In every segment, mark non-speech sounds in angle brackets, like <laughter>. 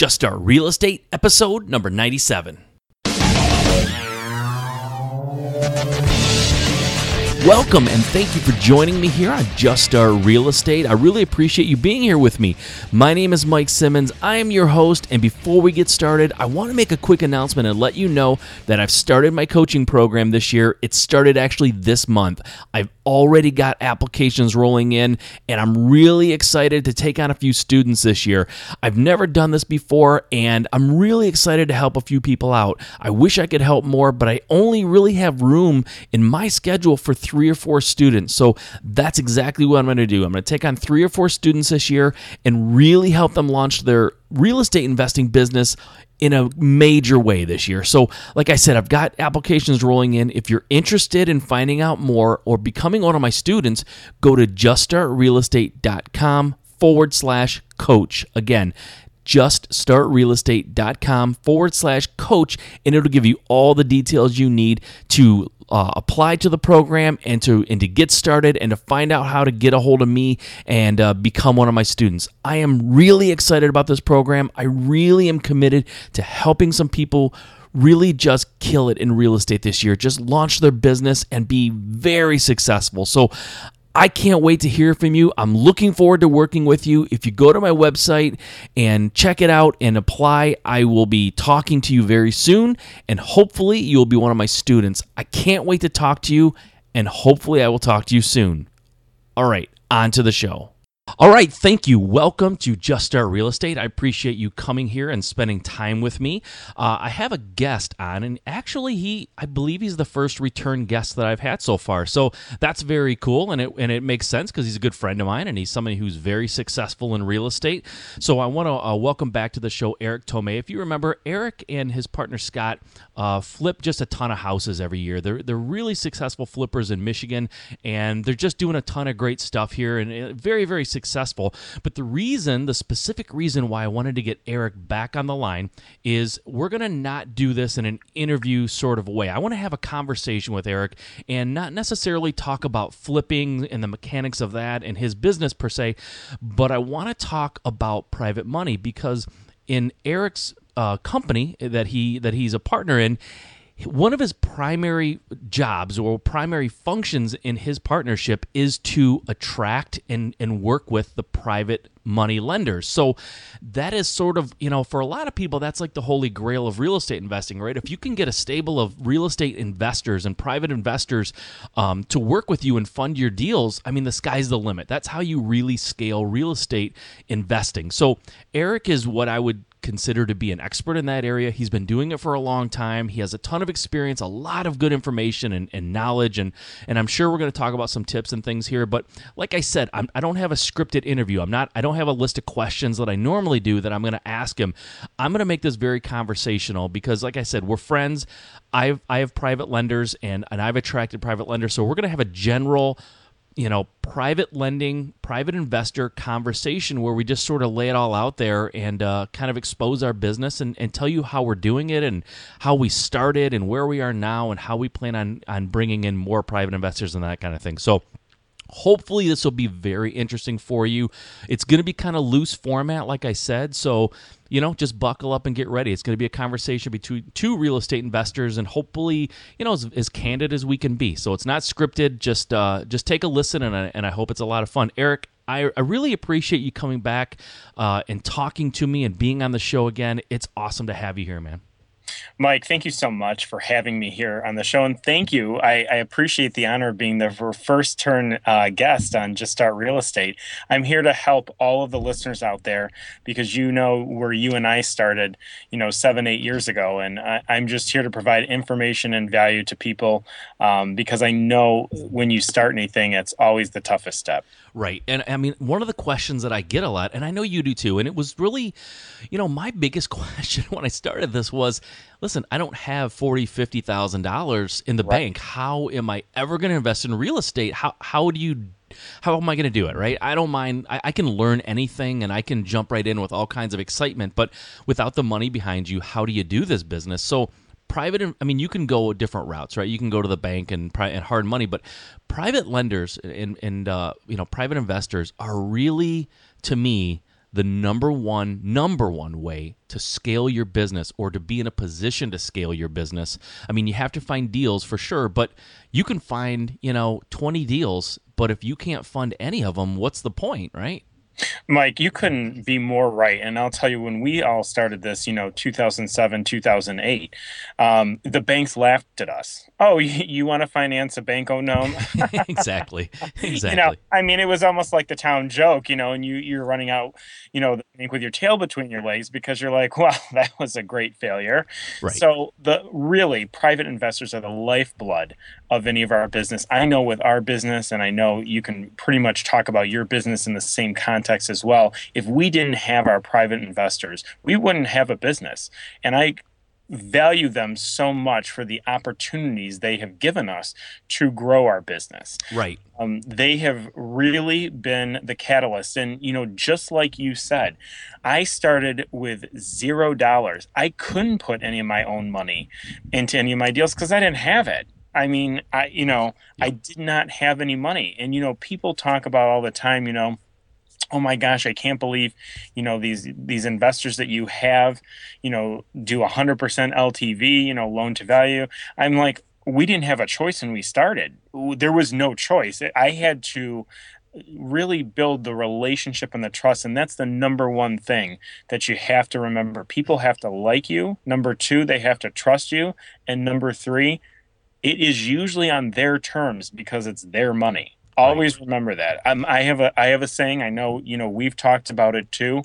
Just Start Real Estate, episode number 97. Welcome and thank you for joining me here on Just Start Real Estate. I really appreciate you being here with me. My name is Mike Simmons. I am your host, and before we get started, I want to make a quick announcement and let you know that I've started my coaching program this year. It started actually this month. I've already got applications rolling in, and I'm really excited to take on a few students this year. I've never done this before, and I'm really excited to help a few people out. I wish I could help more, but I only really have room in my schedule for three or four students. So that's exactly what I'm going to do. I'm going to take on three or four students this year and really help them launch their real estate investing business in a major way this year. So, like I said, I've got applications rolling in. If you're interested in finding out more or becoming one of my students, go to juststartrealestate.com forward slash coach. Again, juststartrealestate.com forward slash coach, and it'll give you all the details you need to uh, apply to the program and to and to get started and to find out how to get a hold of me and uh, become one of my students. I am really excited about this program. I really am committed to helping some people really just kill it in real estate this year. Just launch their business and be very successful. So I can't wait to hear from you. I'm looking forward to working with you. If you go to my website and check it out and apply, I will be talking to you very soon, and hopefully, you'll be one of my students. I can't wait to talk to you, and hopefully, I will talk to you soon. All right, on to the show. All right, thank you. Welcome to Just Start Real Estate. I appreciate you coming here and spending time with me. Uh, I have a guest on, and actually, he I believe he's the first return guest that I've had so far. So that's very cool, and it and it makes sense because he's a good friend of mine, and he's somebody who's very successful in real estate. So I want to uh, welcome back to the show Eric Tomei. If you remember, Eric and his partner Scott uh, flip just a ton of houses every year. They're they're really successful flippers in Michigan, and they're just doing a ton of great stuff here, and uh, very very successful successful. But the reason, the specific reason why I wanted to get Eric back on the line is we're going to not do this in an interview sort of way. I want to have a conversation with Eric and not necessarily talk about flipping and the mechanics of that and his business per se, but I want to talk about private money because in Eric's uh, company that he that he's a partner in one of his primary jobs or primary functions in his partnership is to attract and, and work with the private money lenders. So that is sort of, you know, for a lot of people, that's like the holy grail of real estate investing, right? If you can get a stable of real estate investors and private investors um, to work with you and fund your deals, I mean, the sky's the limit. That's how you really scale real estate investing. So Eric is what I would consider to be an expert in that area. He's been doing it for a long time. He has a ton of experience, a lot of good information and, and knowledge, and and I'm sure we're going to talk about some tips and things here. But like I said, I'm, I do not have a scripted interview. I'm not. I don't have a list of questions that I normally do that I'm going to ask him. I'm going to make this very conversational because, like I said, we're friends. I've I have private lenders and and I've attracted private lenders, so we're going to have a general you know, private lending, private investor conversation where we just sort of lay it all out there and uh, kind of expose our business and, and tell you how we're doing it and how we started and where we are now and how we plan on, on bringing in more private investors and that kind of thing. So, Hopefully, this will be very interesting for you. It's going to be kind of loose format, like I said. So, you know, just buckle up and get ready. It's going to be a conversation between two real estate investors, and hopefully, you know, as, as candid as we can be. So it's not scripted. Just uh, just take a listen, and I, and I hope it's a lot of fun. Eric, I, I really appreciate you coming back uh, and talking to me and being on the show again. It's awesome to have you here, man. Mike, thank you so much for having me here on the show. And thank you. I, I appreciate the honor of being the first turn uh, guest on Just Start Real Estate. I'm here to help all of the listeners out there because you know where you and I started, you know, seven, eight years ago. And I, am just here to provide information and value to people um, because I know when you start anything, it's always the toughest step. Right. And I mean, one of the questions that I get a lot, and I know you do too, and it was really, you know, my biggest <laughs> question when I started this was, listen, I don't have forty, fifty thousand dollars in the right. bank. How am I ever going to invest in real estate? How how do you how am I going to do it? Right? I don't mind. I, I, can learn anything and I can jump right in with all kinds of excitement. But without the money behind you, how do you do this business? So private i mean you can go different routes right? You can go to the bank and, and hard money but private lenders and, and uh, you know private investors are really to me the number one number one way to scale your business or to be in a position to scale your business. I mean you have to find deals for sure but you can find you know 20 deals but if you can't fund any of them what's the point right Mike, you couldn't be more right. And I'll tell you, when we all started this, you know, 2007, 2008, um, the banks laughed at us. Oh, <laughs> you, you want to finance a bank owned gnome? <laughs> exactly. Exactly. <laughs> You know, I mean, it was almost like the town joke, you know, and you, you're running out, you know, the bank with your tail between your legs because you're like, well, that was a great failure. Right. So, the really private investors are the lifeblood of any of our business. I know with our business, and I know you can pretty much talk about your business in the same context as well. If we didn't have our private investors, we wouldn't have a business. And I value them so much for the opportunities they have given us to grow our business. Right. Um, they have really been the catalyst. And, you know, just like you said, I started with zero dollars. I couldn't put any of my own money into any of my deals because I didn't have it. I mean, I you know, I did not have any money. And you know, people talk about all the time, you know, oh my gosh, I can't believe, you know, these these investors that you have, you know, do 100% LTV, you know, loan to value. I'm like, we didn't have a choice when we started. There was no choice. I had to really build the relationship and the trust and that's the number one thing that you have to remember people have to like you number two they have to trust you and number three it is usually on their terms because it's their money. Always right. remember that. Um, I have a I have a saying. I know you know we've talked about it too,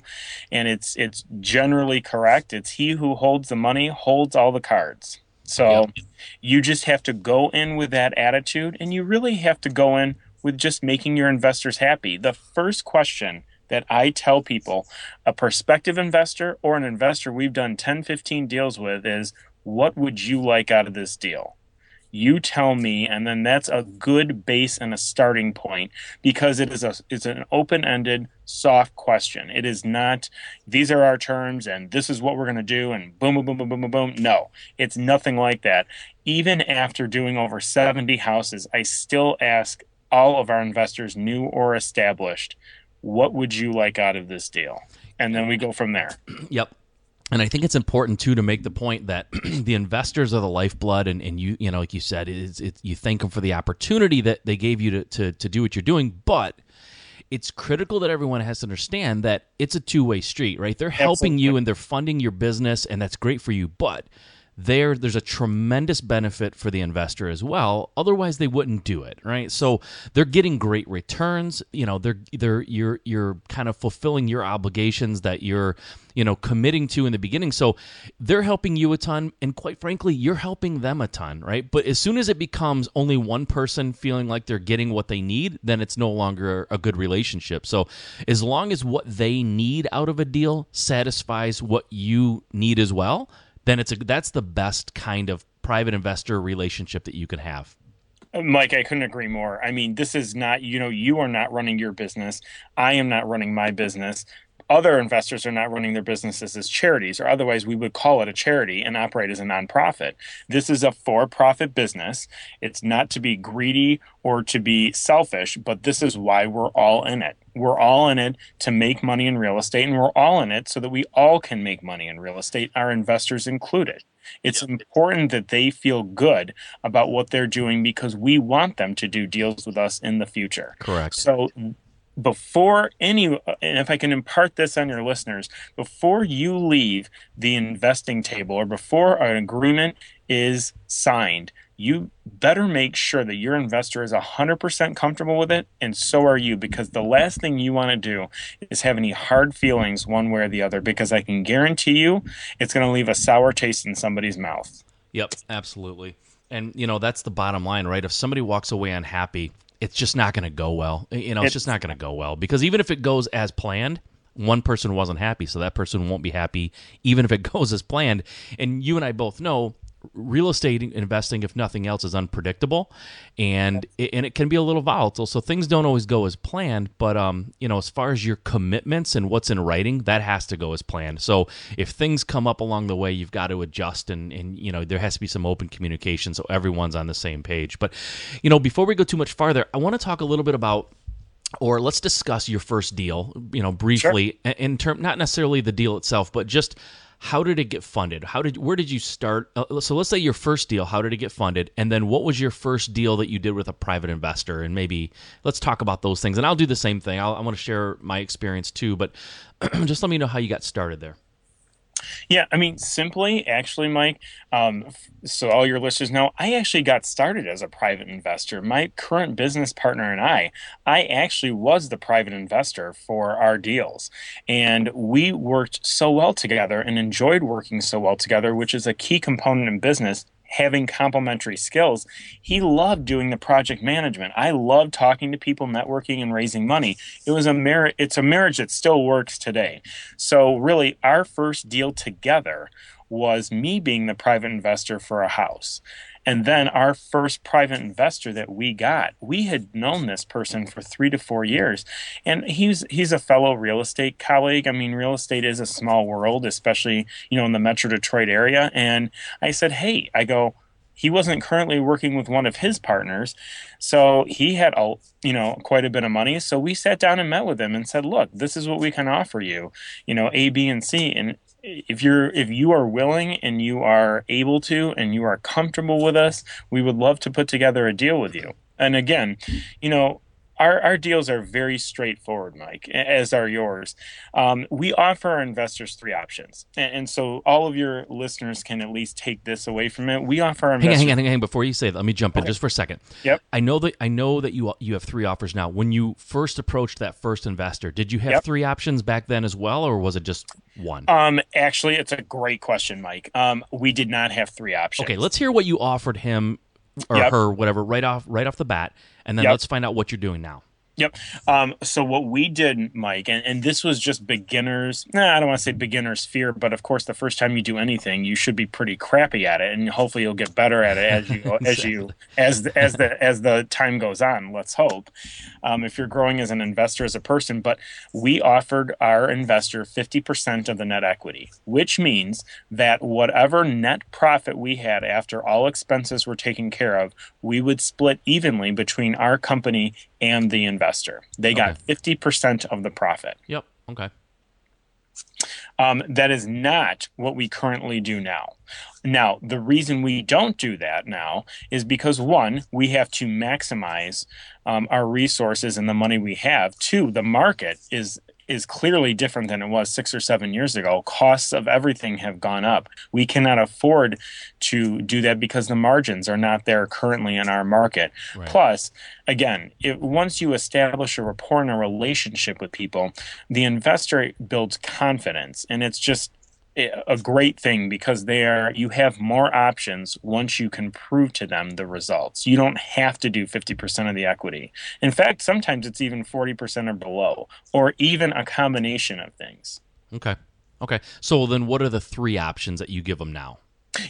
and it's it's generally correct. It's he who holds the money holds all the cards. So yep. you just have to go in with that attitude, and you really have to go in with just making your investors happy. The first question that I tell people, a prospective investor or an investor we've done 10, 15 deals with, is what would you like out of this deal? You tell me and then that's a good base and a starting point because it is a it's an open-ended soft question. It is not these are our terms and this is what we're going to do and boom boom boom boom boom boom no it's nothing like that. Even after doing over 70 houses i still ask all of our investors new or established what would you like out of this deal? And then we go from there. Yep and I think it's important too to make the point that <clears throat> the investors are the lifeblood, and, and you you know like you said, it's, it's, you thank them for the opportunity that they gave you to, to to do what you're doing, but it's critical that everyone has to understand that it's a two way street, right? They're helping Absolutely. you and they're funding your business, and that's great for you, but there there's a tremendous benefit for the investor as well. Otherwise they wouldn't do it right? So they're getting great returns. You know they're they're you're you're kind of fulfilling your obligations that you're you know committing to in the beginning. So they're helping you a ton. And quite frankly you're helping them a ton right? But as soon as it becomes only one person feeling like they're getting what they need then it's no longer a good relationship. So as long as what they need out of a deal satisfies what you need as well then it's a that's the best kind of private investor relationship that you can have. Uh, Mike, I couldn't agree more. I mean, this is not, you know, you are not running your business. I am not running my business. Other investors are not running their businesses as charities, or otherwise we would call it a charity and operate as a nonprofit. This is a for profit business. It's not to be greedy or to be selfish, but this is why we're all in it. We're all in it to make money in real estate, and we're all in it so that we all can make money in real estate, our investors included. It's yeah. important that they feel good about what they're doing because we want them to do deals with us in the future. Correct. So before any and if i can impart this on your listeners before you leave the investing table or before an agreement is signed you better make sure that your investor is 100% comfortable with it, and so are you, because the last thing you want to do is have any hard feelings one way or the other, because I can guarantee you it's going to leave a sour taste in somebody's mouth. Yep, absolutely. And, you know, that's the bottom line, right? If somebody walks away unhappy, it's just not going to go well. You know, it's, it's just not going to go well, because even if it goes as planned, one person wasn't happy, so that person won't be happy even if it <laughs> goes as planned. And you and I both know real estate investing, if nothing else, is unpredictable, and it, and it can be a little volatile. So things don't always go as planned. But um, you know, as far as your commitments and what's in writing, that has to go as planned. So if things come up along the way, you've got to adjust, and and you know there has to be some open communication so everyone's on the same page. But you know, before we go too much farther, I want to talk a little bit about or let's discuss your first deal, you know, briefly sure. in term not necessarily the deal itself, but just how did it get funded? How did where did you start? Uh, so let's say your first deal, how did it get funded? And then what was your first deal that you did with a private investor? And maybe let's talk about those things. And I'll do the same thing. I'll, I want to share my experience too, but <clears throat> just let me know how you got started there. Yeah, I mean, simply, actually, Mike, um, so all your listeners know, I actually got started as a private investor. My current business partner and I, I actually was the private investor for our deals. And we worked so well together and enjoyed working so well together, which is a key component in business having complementary skills. He loved doing the project management. I loved talking to people, networking, and raising money. It was a marriage. It's a marriage that still works today. So really, our first deal together was me being the private investor for a house. And then our first private investor that we got, we had known this person for three to four years. And he's he's a fellow real estate colleague. I mean, real estate is a small world, especially, you know, in the Metro Detroit area. And I said, Hey, I go, he wasn't currently working with one of his partners so he had a you know quite a bit of money so we sat down and met with him and said look this is what we can offer you you know a b and c and if you're if you are willing and you are able to and you are comfortable with us, we would love to put together a deal with you. And again, you know, our, our deals are very straightforward, Mike, as are yours. Um, we offer our investors three options. And, and, so all of your listeners can at least take this away from it. We offer our investors. Hang on, hang on, hang on. Before you say that, let me jump in okay. just for a second. Yep. I know that I know that you you have three offers now. When you first approached that first investor, did you have yep. three options back then as well, or was it just one? Um, actually, it's a great question, Mike. Um, we did not have three options. Okay, let's hear what you offered him or yep. her, whatever, right off right off the bat, and then yep. let's find out what you're doing now. Yep. Um, so what we did, Mike, and, and this was just beginners. Nah, I don't want to say beginners fear, but of course, the first time you do anything, you should be pretty crappy at it, and hopefully, you'll get better at it as you <laughs> as you as the, as the as the time goes on. Let's hope. Um, if you're growing as an investor, as a person, but we offered our investor fifty percent of the net equity, which means that whatever net profit we had after all expenses were taken care of, we would split evenly between our company and the investor. They okay. got 50% of the profit. Yep. Okay. Um, that is not what we currently do now. Now, the reason we don't do that now is because one, we have to maximize um, our resources and the money we have. Two, the market is is clearly different than it was six or seven years ago. Costs of everything have gone up. We cannot afford to do that because the margins are not there currently in our market. Right. Plus, again, it, once you establish a rapport and a relationship with people, the investor builds confidence, and it's just a great thing because they are you have more options once you can prove to them the results. You don't have to do 50% of the equity. In fact, sometimes it's even 40% or below or even a combination of things. Okay. Okay. So then what are the three options that you give them now?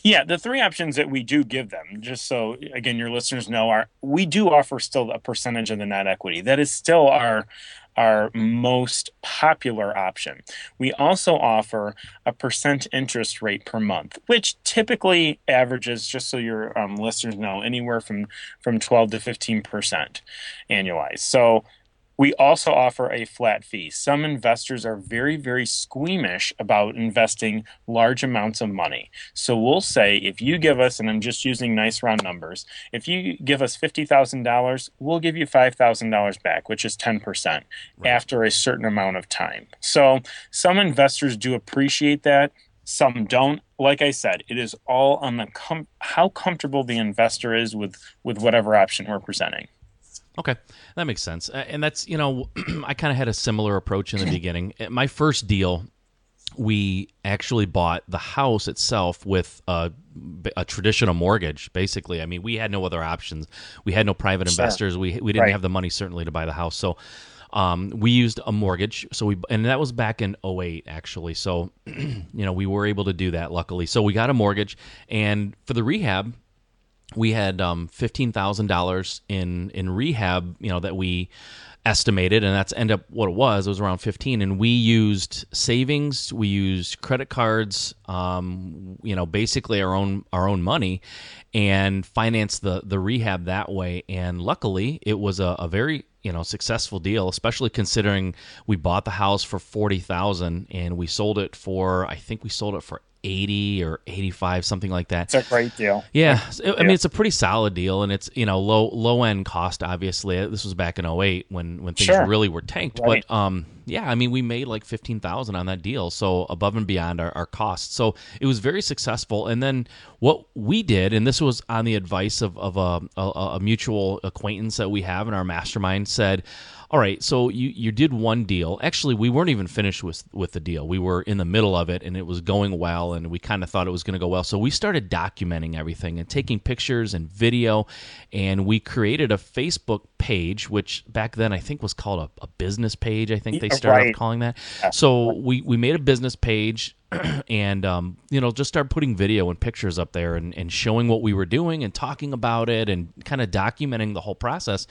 Yeah, the three options that we do give them, just so again your listeners know, are we do offer still a percentage of the net equity. That is still our our most popular option. We also offer a percent interest rate per month, which typically averages, just so your um, listeners know, anywhere from from 12 to 15 percent annualized. So we also offer a flat fee. Some investors are very, very squeamish about investing large amounts of money. So we'll say if you give us, and I'm just using nice round numbers, if you give us $50,000, we'll give you $5,000 back, which is 10% right. after a certain amount of time. So some investors do appreciate that. Some don't. Like I said, it is all on the com- how comfortable the investor is with with whatever option we're presenting. Okay, that makes sense. And that's you know, <clears throat> I kind of had a similar approach in the <clears throat> beginning. My first deal, we actually bought the house itself with a, a, traditional mortgage. Basically, I mean, we had no other options. We had no private sure. investors. We we didn't right. have the money certainly to buy the house. So. Um, we used a mortgage, so we and that was back in 08 actually. So, <clears throat> you know, we were able to do that luckily. So we got a mortgage, and for the rehab, we had um, fifteen thousand dollars in in rehab, you know, that we estimated, and that's end up what it was. It was around fifteen, and we used savings, we used credit cards, um, you know, basically our own our own money, and financed the the rehab that way. And luckily, it was a, a very you know successful deal, especially considering we bought the house for forty thousand and we sold it for I think we sold it for 80 or 85 something like that. It's a great deal. Yeah i mean it's a pretty solid deal and it's you know low low end cost obviously. This was back in 08 when when things sure. really were tanked right. but um yeah i mean we made like 15000 on that deal so above and beyond our, our costs. So it was very successful and then what we did and this was on the advice of, of a, a, a mutual acquaintance that we have in our mastermind said all right, so you you did one deal. Actually, we weren't even finished with with the deal. We were in the middle of it, and it was going well, and we kind of thought it was going to go well. So we started documenting everything and taking pictures and video, and we created a Facebook page, which back then I think was called a, a business page. I think they started right. calling that. So we we made a business page. <clears throat> and um, you know just start putting video and pictures up there and, and showing what we were doing and talking about it and kind of documenting the whole process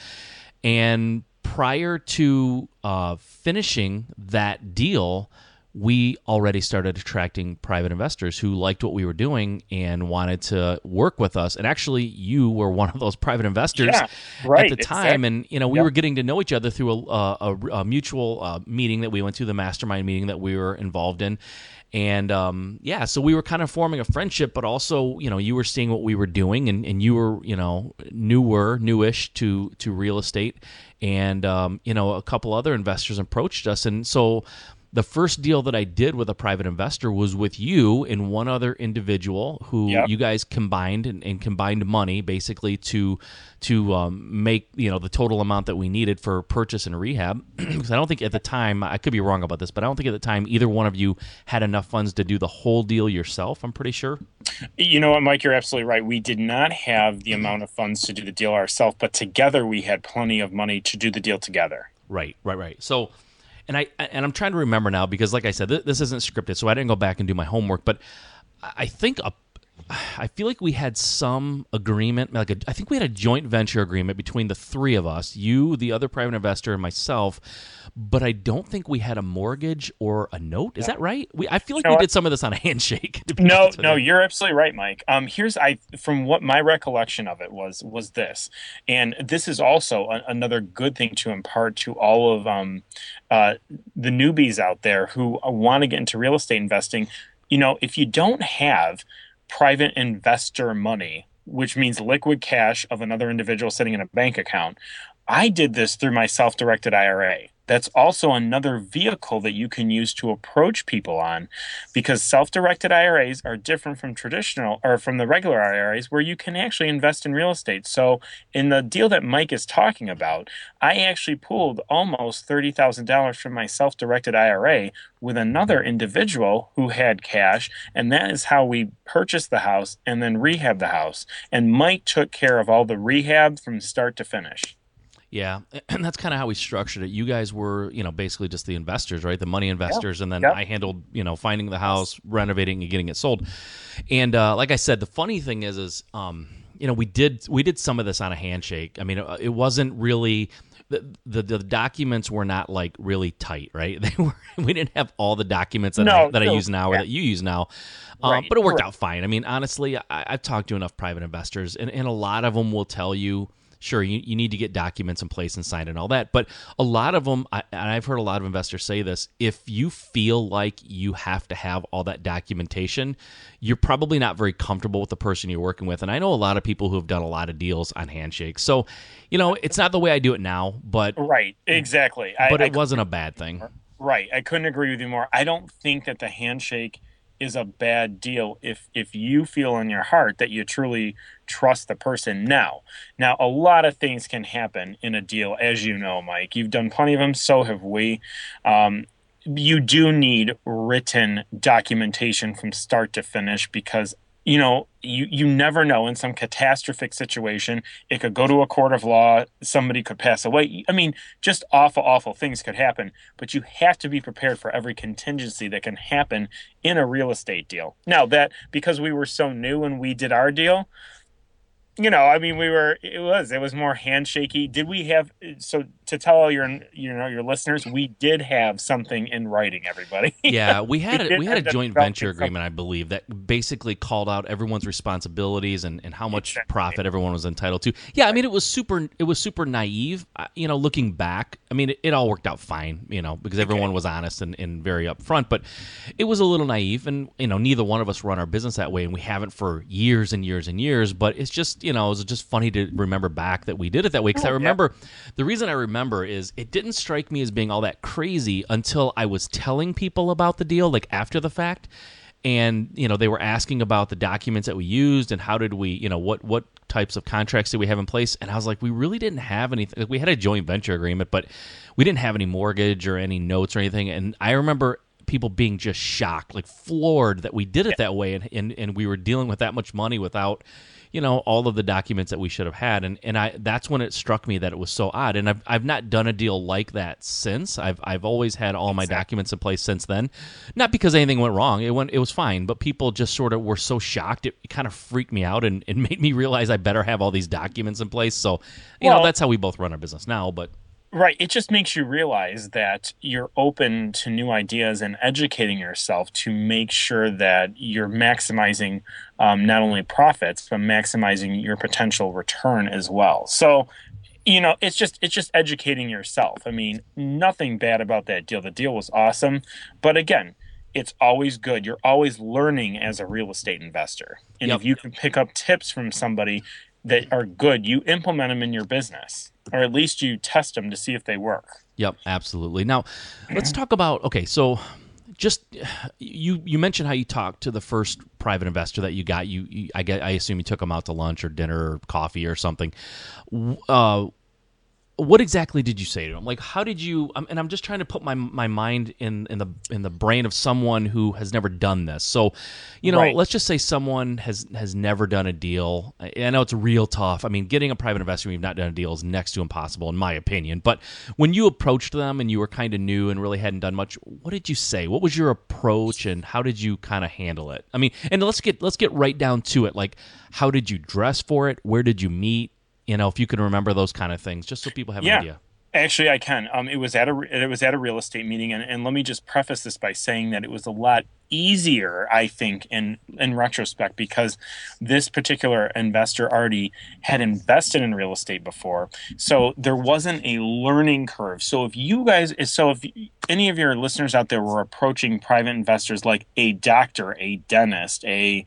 and prior to uh, finishing that deal, we already started attracting private investors who liked what we were doing and wanted to work with us. And actually, you were one of those private investors yeah, right, at the time. Exactly. And you know, we yep. were getting to know each other through a, a, a mutual uh, meeting that we went to, the mastermind meeting that we were involved in and um, yeah, so we were kind of forming a friendship, but also you know you were seeing what we were doing, and, and you were you know newer, newish to to real estate, and um, you know a couple other investors approached us, and so the first deal that I did with a private investor was with you and one other individual who yep. you guys combined and, and, combined money basically to to um, make you know the total amount that we needed for purchase and rehab. <clears throat> Because I don't think at the time I could be wrong about this, but I don't think at the time either one of you had enough funds to do the whole deal yourself. I'm pretty sure. You know what, Mike? You're absolutely right. We did not have the amount of funds to do the deal ourselves, but together we had plenty of money to do the deal together. Right, right, right. So and I and I'm trying to remember now because, like I said, th- this isn't scripted, so I didn't go back and do my homework. But I think a I feel like we had some agreement, like a, I think we had a joint venture agreement between the three of us, you, the other private investor, and myself. But I don't think we had a mortgage or a note. Is that right? We, I feel like know we did some of this on a <laughs> handshake. No, no, you. you're absolutely right, Mike. Um, here's I from what my recollection of it was was this, and this is also a, another good thing to impart to all of um, uh, the newbies out there who want to get into real estate investing. You know, if you don't have private investor money, which means liquid cash of another individual sitting in a bank account. I did this through my self directed IRA that's also another vehicle that you can use to approach people on because self-directed IRAs are different from traditional or from the regular IRAs where you can actually invest in real estate. So in the deal that Mike is talking about, I actually pulled almost $30,000 from my self-directed IRA with another individual who had cash and that is how we purchased the house and then rehab the house. And Mike took care of all the rehab from start to finish. Yeah, <clears throat> and that's kind of how we structured it. You guys were, you know, basically just the investors, right? The money investors, and then I handled, you know, finding the house, renovating, and getting it sold. And uh, like I said, the funny thing is, is um, you know, we did we did some of this on a handshake. I mean, it, it wasn't really. The, the, the documents were not like really tight, right? <laughs> They were. We didn't have all the documents that no, I, that no, I use now or that you use now, um, right, but it worked out fine. I mean, honestly, I, have talked to enough private investors, and, and a lot of them will tell you sure you, you need to get documents in place and signed and all that but a lot of them I, and i've heard a lot of investors say this if you feel like you have to have all that documentation you're probably not very comfortable with the person you're working with and i know a lot of people who have done a lot of deals on handshakes so you know it's not the way i do it now but right exactly. But I, it I wasn't a bad thing. Right i couldn't agree with you more. I don't think that the handshake is a bad deal if if you feel in your heart that you truly trust the person. Now now a lot of things can happen in a deal as you know mike. You've done plenty of them so have we. Um, you do need written documentation from start to finish because you know, you, you never know in some catastrophic situation, it could go to a court of law, somebody could pass away. I mean, just awful, awful things could happen, but you have to be prepared for every contingency that can happen in a real estate deal. Now, that because we were so new and we did our deal, you know, I mean, we were. It was. It was more handshaky. Did we have? So to tell all your, you know, your listeners, we did have something in writing. Everybody. <laughs> yeah, we had we, a, we had a joint venture agreement, I believe, that basically called out everyone's responsibilities and, and how much exactly. profit everyone was entitled to. Yeah, I mean, it was super. It was super naive. You know, looking back, I mean, it, it all worked out fine. You know, because everyone okay. was honest and, and very upfront. But it was a little naive, and you know, neither one of us run our business that way, and we haven't for years and years and years. But it's just you know, it was just funny to remember back that we did it that way because oh, I remember yeah. the reason I remember is it didn't strike me as being all that crazy until I was telling people about the deal, like after the fact. And you know they were asking about the documents that we used and how did we you know what what types of contracts did we have in place and I was like we really didn't have anything like, we had a joint venture agreement but we didn't have any mortgage or any notes or anything and I remember people being just shocked like floored that we did it that way and, and and we were dealing with that much money without you know all of the documents that we should have had. And and I that's when it struck me that it was so odd. And I've I've not done a deal like that since. I've I've always had all my documents in place since then. Not because anything went wrong. It went it was fine. But people just sort of were so shocked. It, it kind of freaked me out and it <laughs> made me realize I better have all these documents in place. So you well, know that's how we both run our business now. But Right. It just makes you realize that you're open to new ideas and educating yourself to make sure that you're maximizing um, not only profits but maximizing your potential return as well. So, you know, it's just it's just educating yourself. I mean, nothing bad about that deal. The deal was awesome, but again, it's always good. You're always learning as a real estate investor, and yep. if you can pick up tips from somebody that are good, you implement them in your business or at least you test them to see if they work. Yep, absolutely. Now, let's talk about okay, so just you you mentioned how you talked to the first private investor that you got you, you I get I assume you took them out to lunch or dinner or coffee or something. Uh, what exactly did you say to him? Like, how did you? And I'm just trying to put my my mind in in the in the brain of someone who has never done this. So, you know, right. let's just say someone has has never done a deal. I know it's real tough. I mean, getting a private investor when you've not done a deal is next to impossible, in my opinion. But when you approached them and you were kind of new and really hadn't done much, what did you say? What was your approach, and how did you kind of handle it? I mean, and let's get let's get right down to it. Like, how did you dress for it? Where did you meet? You know, if you can remember those kind of things, just so people have yeah. an idea. Actually, I can. Um, it was at a it was at a real estate meeting, and, and let me just preface this by saying that it was a lot easier, I think, in in retrospect, because this particular investor already had invested in real estate before, so there wasn't a learning curve. So if you guys, so if any of your listeners out there were approaching private investors like a doctor, a dentist, a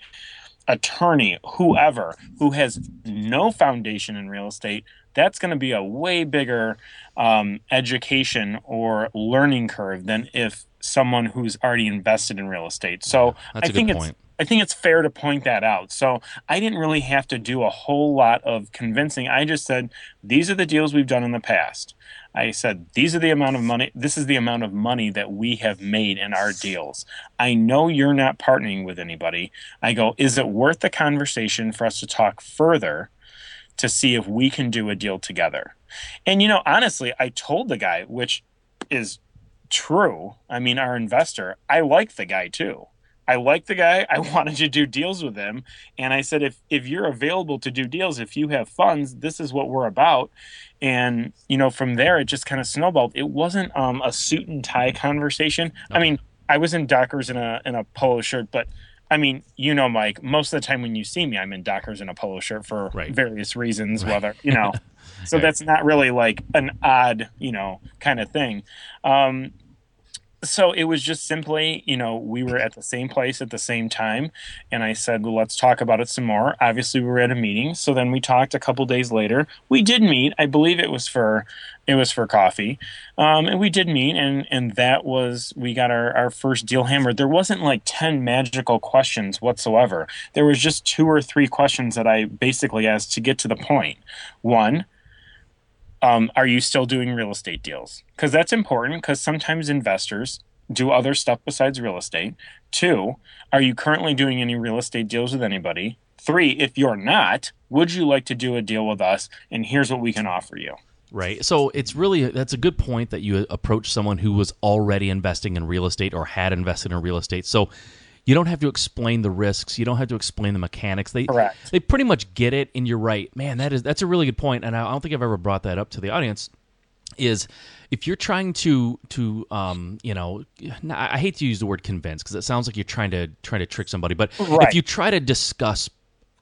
attorney, whoever who has no foundation in real estate, that's going to be a way bigger um, education or learning curve than if someone who's already invested in real estate. So that's I think it's I think it's fair to point that out. So I didn't really have to do a whole lot of convincing. I just said these are the deals we've done in the past. I said, these are the amount of money, this is the amount of money that we have made in our deals. I know you're not partnering with anybody. I go, is it worth the conversation for us to talk further to see if we can do a deal together? And, you know, honestly, I told the guy, which is true. I mean, our investor, I like the guy too. I like the guy. I <laughs> wanted to do deals with him. And I said, if, if you're available to do deals, if you have funds, this is what we're about. And, you know, from there, it just kind of snowballed. It wasn't um, a suit and tie conversation. I mean, I was in Dockers in a, in a polo shirt, but I mean, you know, Mike, most of the time when you see me, I'm in Dockers in a polo shirt for right. various reasons, right. whether, you know, <laughs> so right. that's not really like an odd, you know, kind of thing. Um, so it was just simply, you know, we were at the same place at the same time, and I said, well, "Let's talk about it some more." Obviously, we were at a meeting, so then we talked a couple days later. We did meet. I believe it was for it was for coffee, um, and we did meet, and and that was we got our our first deal hammered. There wasn't like ten magical questions whatsoever. There was just two or three questions that I basically asked to get to the point. One um, are you still doing real estate deals? Because that's important because sometimes investors do other stuff besides real estate. Two, are you currently doing any real estate deals with anybody? Three, if you're not, would you like to do a deal with us? And here's what we can offer you. Right. So it's really that's a good point that you approach someone who was already investing in real estate or had invested in real estate. So You don't have to explain the risks. You don't have to explain the mechanics. They Correct. they pretty much get it, and you're right, man. That is that's a really good point, and I don't think I've ever brought that up to the audience. Is if you're trying to to um, you know, I hate to use the word convince because it sounds like you're trying to trying to trick somebody, but Right. if you try to discuss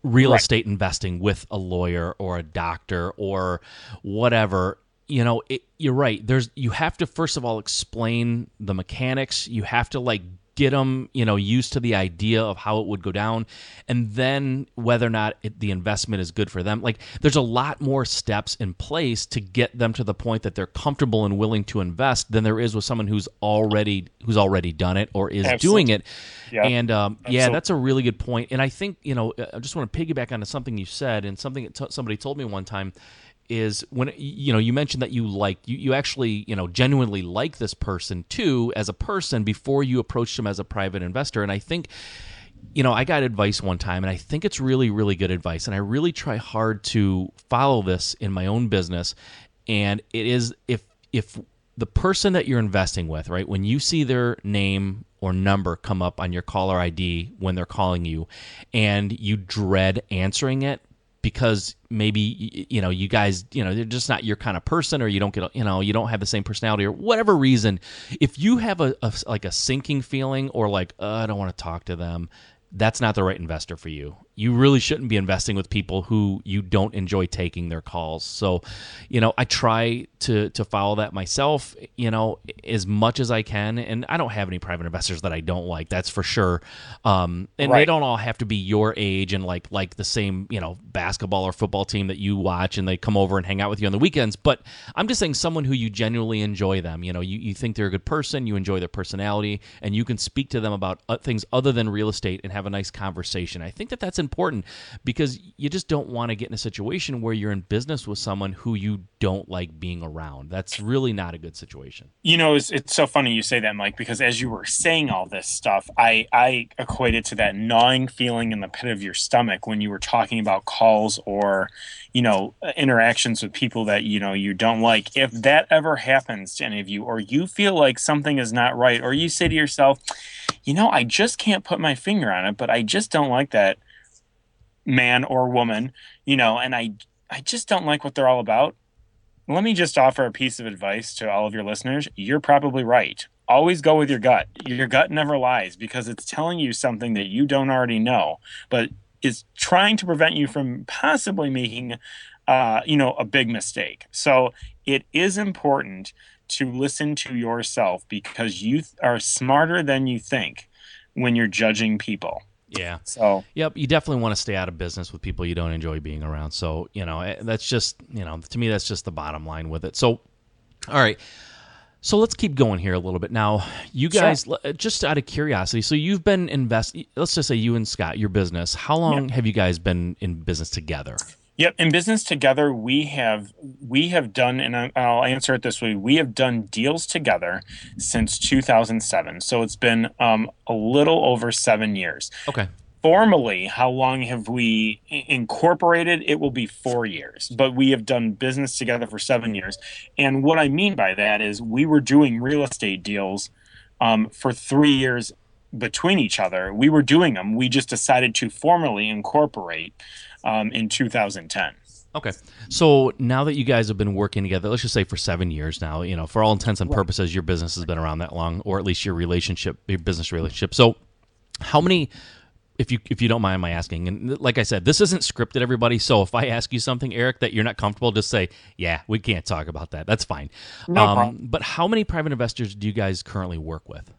real Right. estate investing with a lawyer or a doctor or whatever you know it, you're right there's you have to first of all explain the mechanics you have to like get them you know used to the idea of how it would go down and then whether or not it, the investment is good for them like there's a lot more steps in place to get them to the point that they're comfortable and willing to invest than there is with someone who's already who's already done it or is doing it Yeah. and um, yeah, that's a really good point. And I think you know, I just want to piggyback onto something you said, and something that t- somebody told me one time is when you know you mentioned that you like you, you actually you know genuinely like this person too as a person before you approached him as a private investor. And i think you know i got advice one time and i think it's really really good advice. And i really try hard to follow this in my own business. And it is if if the person that you're investing with right when you see their name or number come up on your caller id when they're calling you and you dread answering it because maybe you know you guys you know they're just not your kind of person or you don't get you know you don't have the same personality or whatever reason if you have a, a like a sinking feeling or like uh, i don't want to talk to them that's not the right investor for you you really shouldn't be investing with people who you don't enjoy taking their calls. So you know i try to to follow that myself you know as much as i can. And i don't have any private investors that i don't like that's for sure. Um and they don't all have to be your age and like like the same you know basketball or football team that you watch and they come over and hang out with you on the weekends. But i'm just saying someone who you genuinely enjoy them you know you, you think they're a good person you enjoy their personality and you can speak to them about uh, things other than real estate and have a nice conversation. I think that that's important because you just don't want to get in a situation where you're in business with someone who you don't like being around that's really not a good situation You know, it's, it's so funny you say that, Mike, because as you were saying all this stuff, I, I equated to that gnawing feeling in the pit of your stomach when you were talking about calls or, you know, uh, interactions with people that, you know, you don't like. If that ever happens to any of you, or you feel like something is not right, or you say to yourself, you know, I just can't put my finger on it, but I just don't like that man or woman, you know, and I, I just don't like what they're all about let me just offer a piece of advice to all of your listeners. You're probably right. Always go with your gut. Your gut never lies because it's telling you something that you don't already know, but is trying to prevent you from possibly making, uh, you know, a big mistake. So it is important to listen to yourself because you are smarter than you think when you're judging people. Yeah So Yep, you definitely want to stay out of business with people you don't enjoy being around. So, you know, eh, that's just, you know, to me, that's just the bottom line with it. So, all right. So let's keep going here a little bit. Now, you guys, l- just out of curiosity, so you've been invest. Let's just say you and Scott, your business. How long have you guys been in business together? Yep, in business together, we have we have done, and I'll answer it this way: we have done deals together since 2007. So it's been um, a little over seven years. Okay. Formally, how long have we incorporated? It will be four years, but we have done business together for seven years. And what I mean by that is we were doing real estate deals um, for three years between each other. We were doing them. We just decided to formally incorporate um, in 2010. Okay. So now that you guys have been working together, let's just say for seven years now, you know, for all intents and purposes, your business has been around that long, or at least your relationship, your business relationship. So, how many, if you if you don't mind my asking, and like I said, this isn't scripted, everybody. So if I ask you something, Eric, that you're not comfortable, just say, yeah, we can't talk about that. That's fine. No um, problem. But how many private investors do you guys currently work with?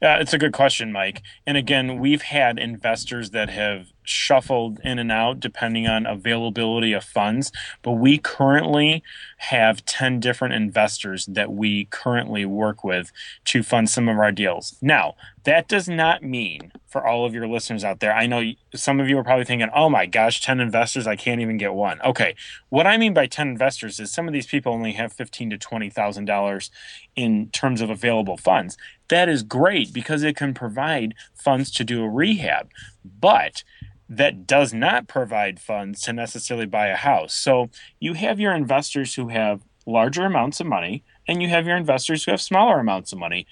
Yeah, it's a good question, Mike. And again, we've had investors that have shuffled in and out depending on availability of funds, but we currently have 10 different investors that we currently work with to fund some of our deals. Now, that does not mean for all of your listeners out there, I know some of you are probably thinking, oh my gosh, 10 investors, I can't even get one. Okay, what I mean by 10 investors is some of these people only have fifteen to $20,000 in terms of available funds that is great because it can provide funds to do a rehab, but that does not provide funds to necessarily buy a house. So you have your investors who have larger amounts of money, and you have your investors who have smaller amounts of money.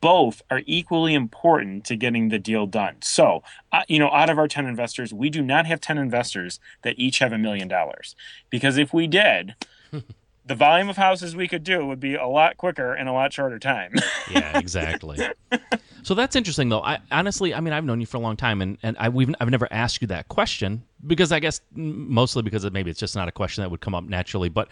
both are equally important to getting the deal done. So, uh, you know, out of our 10 investors, we do not have 10 investors that each have a million dollars. Because if we did, <laughs> the volume of houses we could do would be a lot quicker in a lot shorter time. <laughs> yeah, exactly. So that's interesting, though. I honestly, I mean, I've known you for a long time, and and I, we've I've never asked you that question because I guess mostly because it, maybe it's just not a question that would come up naturally. But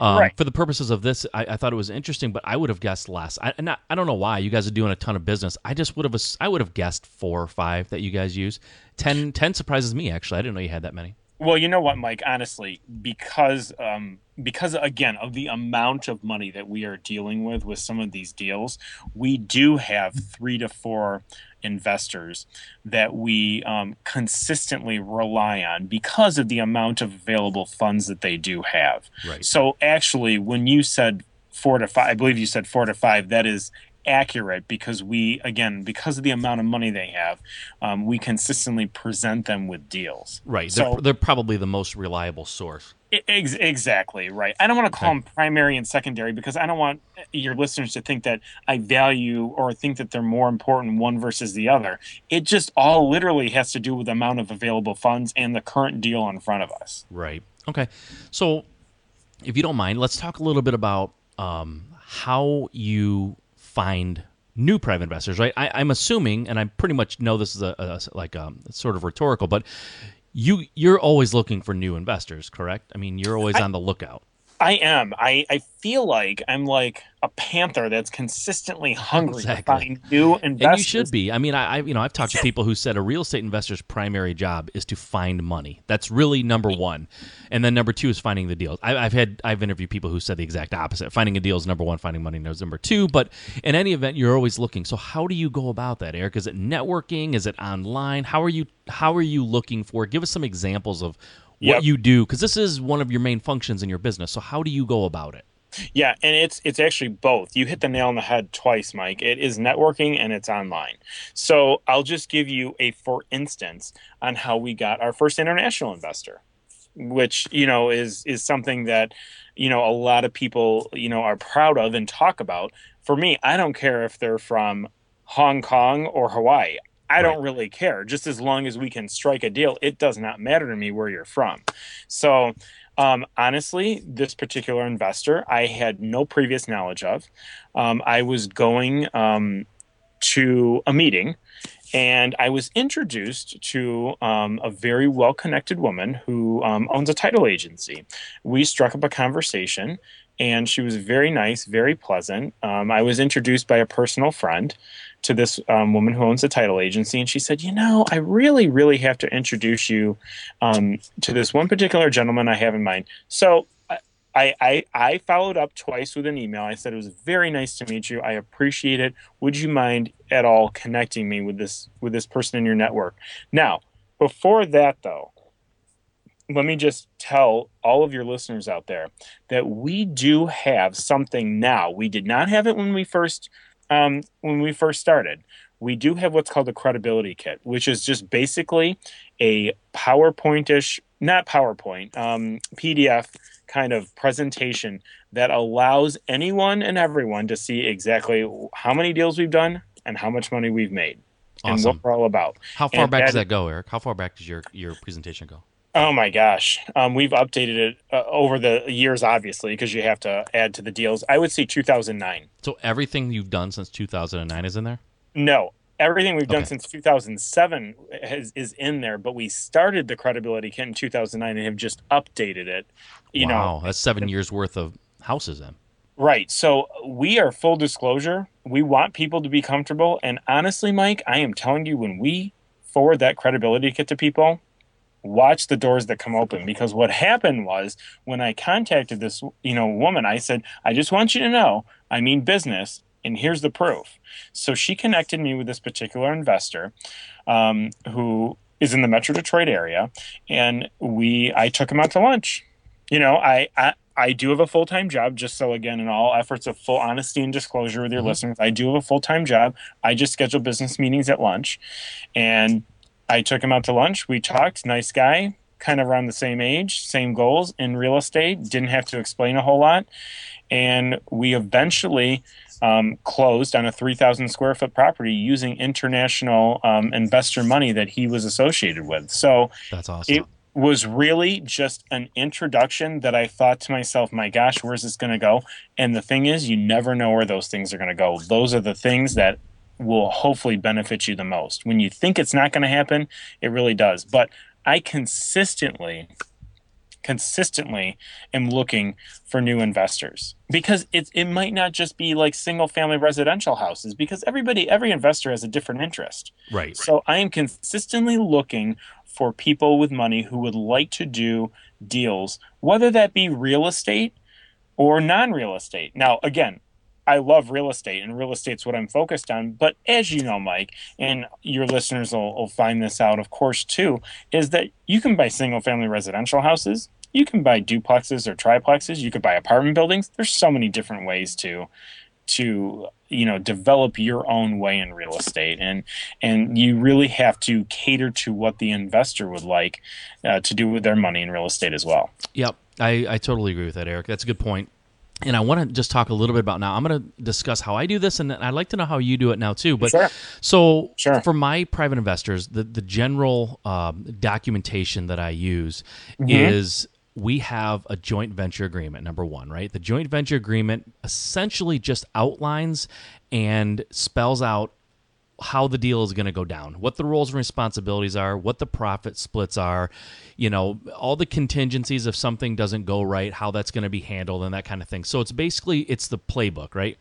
um, right. for the purposes of this, I, I, thought it was interesting, but I would have guessed less. I not, I don't know why you guys are doing a ton of business. I just would have I would have guessed four or five that you guys use. Ten, 10 surprises me actually. I didn't know you had that many. Well, you know what, Mike? Honestly, because um, because again of the amount of money that we are dealing with with some of these deals, we do have three to four investors that we um, consistently rely on because of the amount of available funds that they do have. Right. So actually, when you said four to five, I believe you said four to five. That is accurate because we again because of the amount of money they have um, we consistently present them with deals. Right. So, they're, they're probably the most reliable source. Ex- exactly right. I don't want to call okay. them primary and secondary because i don't want your listeners to think that i value or think that they're more important one versus the other. It just all literally has to do with the amount of available funds and the current deal in front of us. Right. Okay. So if you don't mind let's talk a little bit about um, how you find new private investors, right? I, am assuming, and I pretty much know this is a, a like a, um, sort of rhetorical, but you you're always looking for new investors, correct? I mean, you're always I, on the lookout. I am. I, I feel like I'm like a panther that's consistently hungry exactly. to find new investors. And you should be. I mean, I, I you know I've talked to <laughs> people who said a real estate investor's primary job is to find money. That's really number one, and then number two is finding the deals. I, have had I've interviewed people who said the exact opposite. Finding a deal is number one. Finding money is number two. But in any event, you're always looking. So how do you go about that, Eric? Is it networking? Is it online? How are you How are you looking for? Give us some examples of what yep. you do because this is one of your main functions in your business. So how do you go about it? Yeah, and it's it's actually both. You hit the nail on the head twice, Mike. It is networking and it's online. So I'll just give you a for instance on how we got our first international investor, which you know is is something that you know a lot of people you know are proud of and talk about. For me, I don't care if they're from Hong Kong or Hawaii. I right. don't really care. Just as long as we can strike a deal, it does not matter to me where you're from. So um, honestly, this particular investor I had no previous knowledge of. Um, I was going um, to a meeting and I was introduced to um, a very well connected woman who um, owns a title agency. We struck up a conversation and she was very nice, very pleasant. Um, I was introduced by a personal friend to this um, woman who owns a title agency, and she said, "You know, I really, really have to introduce you um, to this one particular gentleman I have in mind." So. I, I, I followed up twice with an email. I said it was very nice to meet you. I appreciate it. Would you mind at all connecting me with this with this person in your network? Now, before that though, let me just tell all of your listeners out there that we do have something now. We did not have it when we first um, when we first started. We do have what's called a credibility kit, which is just basically a PowerPointish, not PowerPoint, um, PDF kind of presentation that allows anyone and everyone to see exactly how many deals we've done and how much money we've made awesome. and what we're all about. How far and back that, does that go, Eric? How far back does your your presentation go? Oh my gosh, um, we've updated it uh, over the years, obviously, because you have to add to the deals. I would say 2009. So everything you've done since 2009 is in there. No, everything we've done since 2007 has, is in there, but we started the credibility kit in 2009 and have just updated it. You wow, know, that's seven years worth of houses then. Right. So we are full disclosure. We want people to be comfortable, and honestly, Mike, I am telling you, when we forward that credibility kit to people watch the doors that come open because what happened was when i contacted this you know woman i said i just want you to know i mean business and here's the proof so she connected me with this particular investor um, who is in the metro detroit area and we i took him out to lunch you know i, I I do have a full time job, just so again, in all efforts of full honesty and disclosure with your mm-hmm. listeners, I do have a full time job. I just schedule business meetings at lunch. And I took him out to lunch. We talked. Nice guy, kind of around the same age, same goals in real estate. Didn't have to explain a whole lot. And we eventually um, closed on a 3,000 square foot property using international um, investor money that he was associated with. So that's awesome. It was really just an introduction that I thought to myself, my gosh, where's this going to go? And the thing is, you never know where those things are going to go. Those are the things that will hopefully benefit you the most. When you think it's not going to happen, it really does. But I consistently consistently am looking for new investors because it, it might not just be like single family residential houses because everybody every investor has a different interest right so i am consistently looking for people with money who would like to do deals whether that be real estate or non-real estate now again I love real estate and real estate's what I'm focused on. But as you know, Mike, and your listeners will, will find this out, of course, too, is that you can buy single family residential houses. You can buy duplexes or triplexes. You could buy apartment buildings. There's so many different ways to to you know develop your own way in real estate and and you really have to cater to what the investor would like uh, to do with their money in real estate as well yep I, I totally agree with that eric that's a good point and I want to just talk a little bit about now. I'm going to discuss how I do this, and I'd like to know how you do it now too. But sure. so sure. for my private investors, the the general um, documentation that I use mm-hmm. is we have a joint venture agreement. Number one, right? The joint venture agreement essentially just outlines and spells out how the deal is going to go down, what the roles and responsibilities are, what the profit splits are, you know, all the contingencies if something doesn't go right, how that's going to be handled and that kind of thing. So it's basically it's the playbook, right?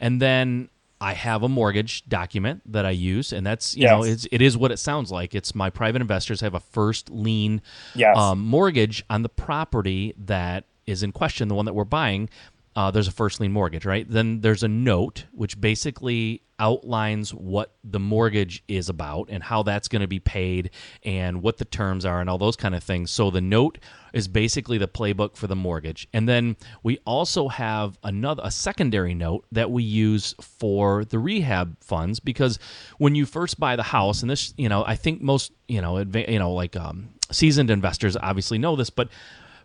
And then I have a mortgage document that I use, and that's you yes. know it's, it is what it sounds like. It's my private investors have a first lien yes. um, mortgage on the property that is in question, the one that we're buying uh, there's a first lien mortgage, right? Then there's a note, which basically outlines what the mortgage is about and how that's going to be paid and what the terms are and all those kind of things. So the note is basically the playbook for the mortgage. And then we also have another a secondary note that we use for the rehab funds because when you first buy the house and this, you know, I think most, you know, adva- you know, like um, seasoned investors obviously know this, but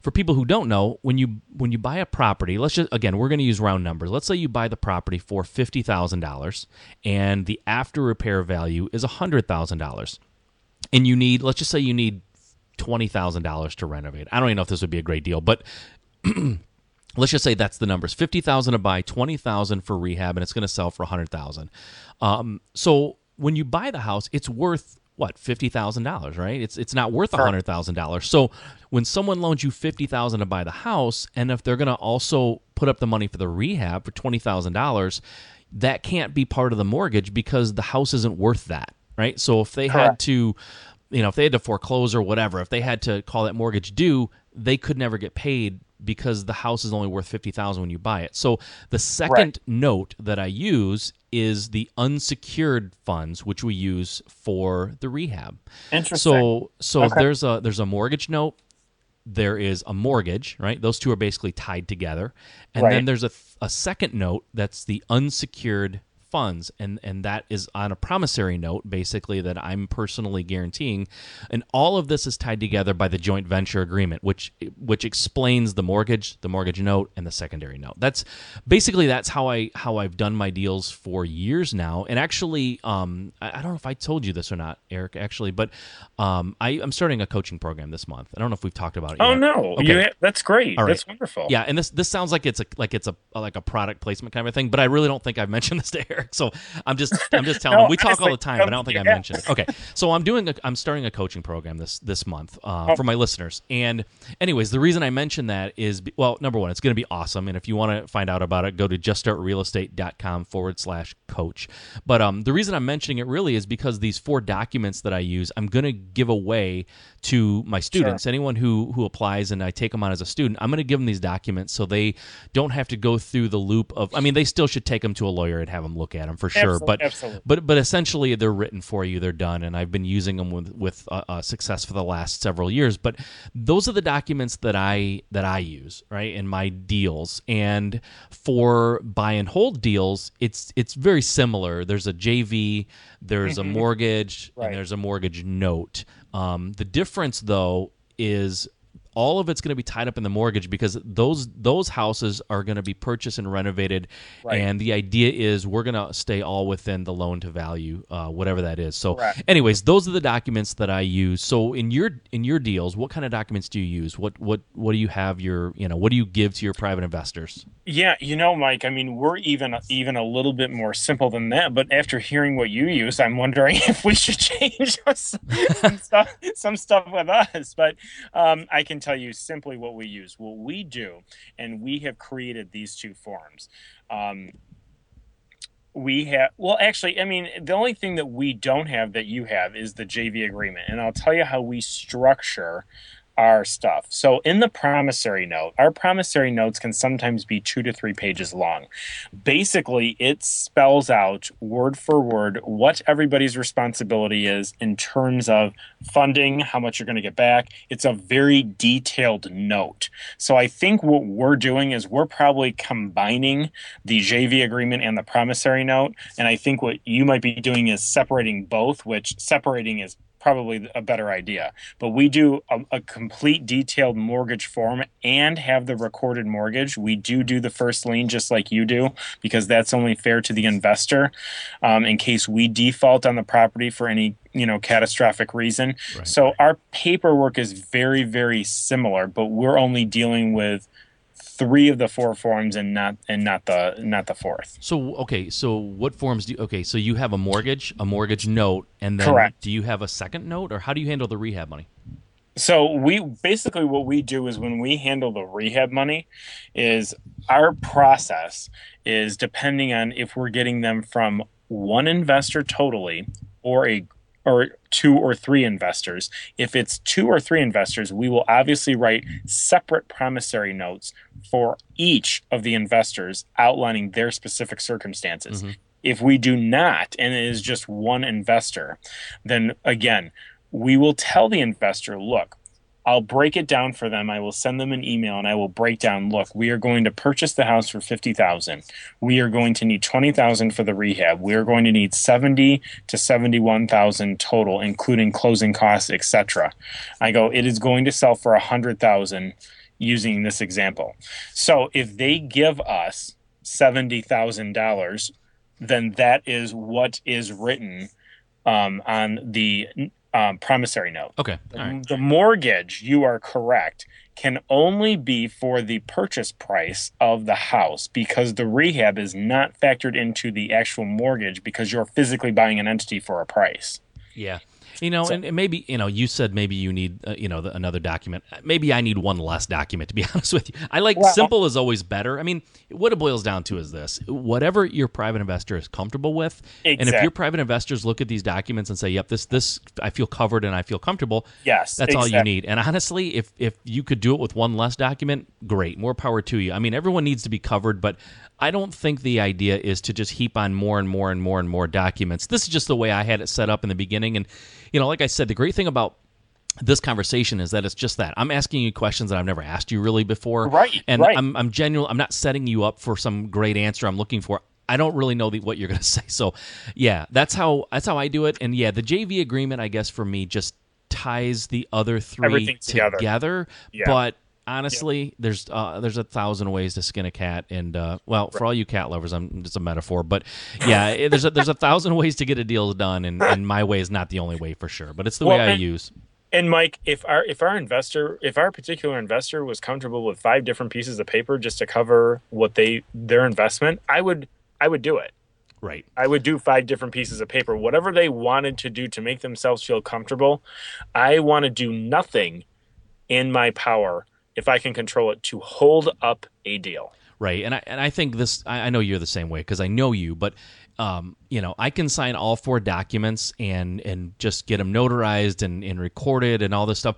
for people who don't know, when you when you buy a property, let's just again, we're going to use round numbers. Let's say you buy the property for $50,000 and the after repair value is $100,000. And you need let's just say you need $20,000 to renovate. I don't even know if this would be a great deal, but <clears throat> let's just say that's the numbers 50000 to buy 20000 for rehab and it's going to sell for 100000 um, so when you buy the house it's worth what fifty thousand dollars, right? It's it's not worth a hundred thousand dollars. So when someone loans you fifty thousand to buy the house, and if they're going to also put up the money for the rehab for twenty thousand dollars, that can't be part of the mortgage because the house isn't worth that, right? So if they Correct. had to, you know, if they had to foreclose or whatever, if they had to call that mortgage due, they could never get paid because the house is only worth 50,000 when you buy it. So the second right. note that I use is the unsecured funds which we use for the rehab. Interesting. So so okay. there's a there's a mortgage note, there is a mortgage, right? Those two are basically tied together. And right. then there's a a second note that's the unsecured funds. And and that is on a promissory note basically that I'm personally guaranteeing. And all of this is tied together by the joint venture agreement which which explains the mortgage the mortgage note and the secondary note. That's basically that's how I how I've done my deals for years now. And actually um I, I don't know if I told you this or not Eric actually but um I, I'm starting a coaching program this month. I don't know if we've talked about it oh yet. no. Okay. you, that's great. That's wonderful. Yeah and this this sounds like it's a like it's a like a product placement kind of thing but I really don't think I've <laughs> mentioned this to Eric Eric. <laughs> So I'm just I'm just <laughs> telling no, We talk all the time, but I don't think I mentioned it. Okay. So I'm doing a, I'm starting a coaching program this this month uh, oh. for my listeners. And anyways, the reason I mention that is well, number one, it's going to be awesome. And if you want to find out about it, go to juststartrealestate.com forward slash coach. But um, the reason I'm mentioning it really is because these four documents that I use, I'm going to give away to my students. Sure. Anyone who who applies and I take them on as a student, I'm going to give them these documents so they don't have to go through the loop of. I mean, they still should take them to a lawyer and have them look at them for sure. Absolutely, but absolutely. but but essentially, they're written for you. They're done, and I've been using them with with uh, uh, success for the last several years. But those are the documents that I that I use right in my deals. And for buy and hold deals, it's it's very similar. There's a JV, there's a mm-hmm. mortgage, right. and there's a mortgage note. Um, the difference, though, is all of it's going to be tied up in the mortgage because those those houses are going to be purchased and renovated, Right. and the idea is we're going to stay all within the loan to value, uh, whatever that is. So, Correct. anyways, those are the documents that I use. So, in your in your deals, what kind of documents do you use? What what what do you have your you know what do you give to your private investors? Yeah, you know, Mike. I mean, we're even even a little bit more simple than that. But after hearing what you use, I'm wondering <laughs> if we should <laughs> change some stuff, some stuff with us. But um, I can tell you simply what we use. What we do, and we have created these two forms. Um, we have well actually i mean the only thing that we don't have that you have is the jv agreement and i'll tell you how we structure our stuff. So in the promissory note our promissory notes can sometimes be two to three pages long. Basically it spells out word for word what everybody's responsibility is in terms of funding how much you're going to get back. It's a very detailed note. So i think what we're doing is we're probably combining the jv agreement and the promissory note. And i think what you might be doing is separating both which separating is probably a better idea. But we do a, a, complete detailed mortgage form and have the recorded mortgage. We do do the first lien just like you do because that's only fair to the investor um, in case we default on the property for any you know catastrophic reason. Right. So our paperwork is very very similar, but we're only dealing with three of the four forms and not and not the not the fourth. So okay, so what forms do you, okay? So you have a mortgage, a mortgage note, and then Correct. do you have a second note, or how do you handle the rehab money? So we basically what we do is when we handle the rehab money, is our process is depending on if we're getting them from one investor totally or a or two or three investors. If it's two or three investors, we will obviously write separate promissory notes for each of the investors outlining their specific circumstances. Mhm. If we do not, and it is just one investor, then again, we will tell the investor, look, I'll break it down for them. I will send them an email and I will break down, look, we are going to purchase the house for 50,000. We are going to need 20,000 for the rehab. We are going to need 70 to 71,000 total including closing costs, etc. I go, it is going to sell for 100,000 using this example. So if they give us $70,000, then that is what is written um, on the um, promissory note. Okay, right. The mortgage, you are correct, can only be for the purchase price of the house because the rehab is not factored into the actual mortgage because you're physically buying an entity for a price. Yeah. You know, So- and, and maybe you know, you said maybe you need uh, you know the, another document. Maybe I need one less document. To be <laughs> honest with you, I like Well- simple is always better. I mean, what it boils down to is this: whatever your private investor is comfortable with, and if your private investors look at these documents and say, "Yep, this this I feel covered and I feel comfortable," Yes, that's all you need. And honestly, if if you could do it with one less document, great, more power to you. I mean, everyone needs to be covered, but I don't think the idea is to just heap on more and more and more and more documents. This is just the way I had it set up in the beginning, and you know, like I said, the great thing about this conversation is that it's just that I'm asking you questions that I've never asked you really before, Right, And right. I'm I'm genuine. I'm not setting you up for some great answer I'm looking for. I don't really know the, what you're going <laughs> to say. So, yeah, that's how that's how I do it. And yeah, the JV agreement, I guess, for me, just ties the other three together. together. Yeah. But honestly, there's uh, there's a thousand ways to skin a cat, and uh, well, for all you cat lovers, I'm just a metaphor. But yeah, <laughs> there's a, there's a thousand ways to get a deal done, and, and my way is not the only way for sure. But it's the Well, way I and- use. And Mike, if our if our investor, if our particular investor was comfortable with five different pieces of paper just to cover what they their investment, I would I would do it. Right. I would do five different pieces of paper, whatever they wanted to do to make themselves feel comfortable. I want to do nothing in my power if I can control it to hold up a deal. Right. And I and I think this I, I know you're the same way because I know you, but um, you know, I can sign all four documents and and just get them notarized and, and recorded and all this stuff.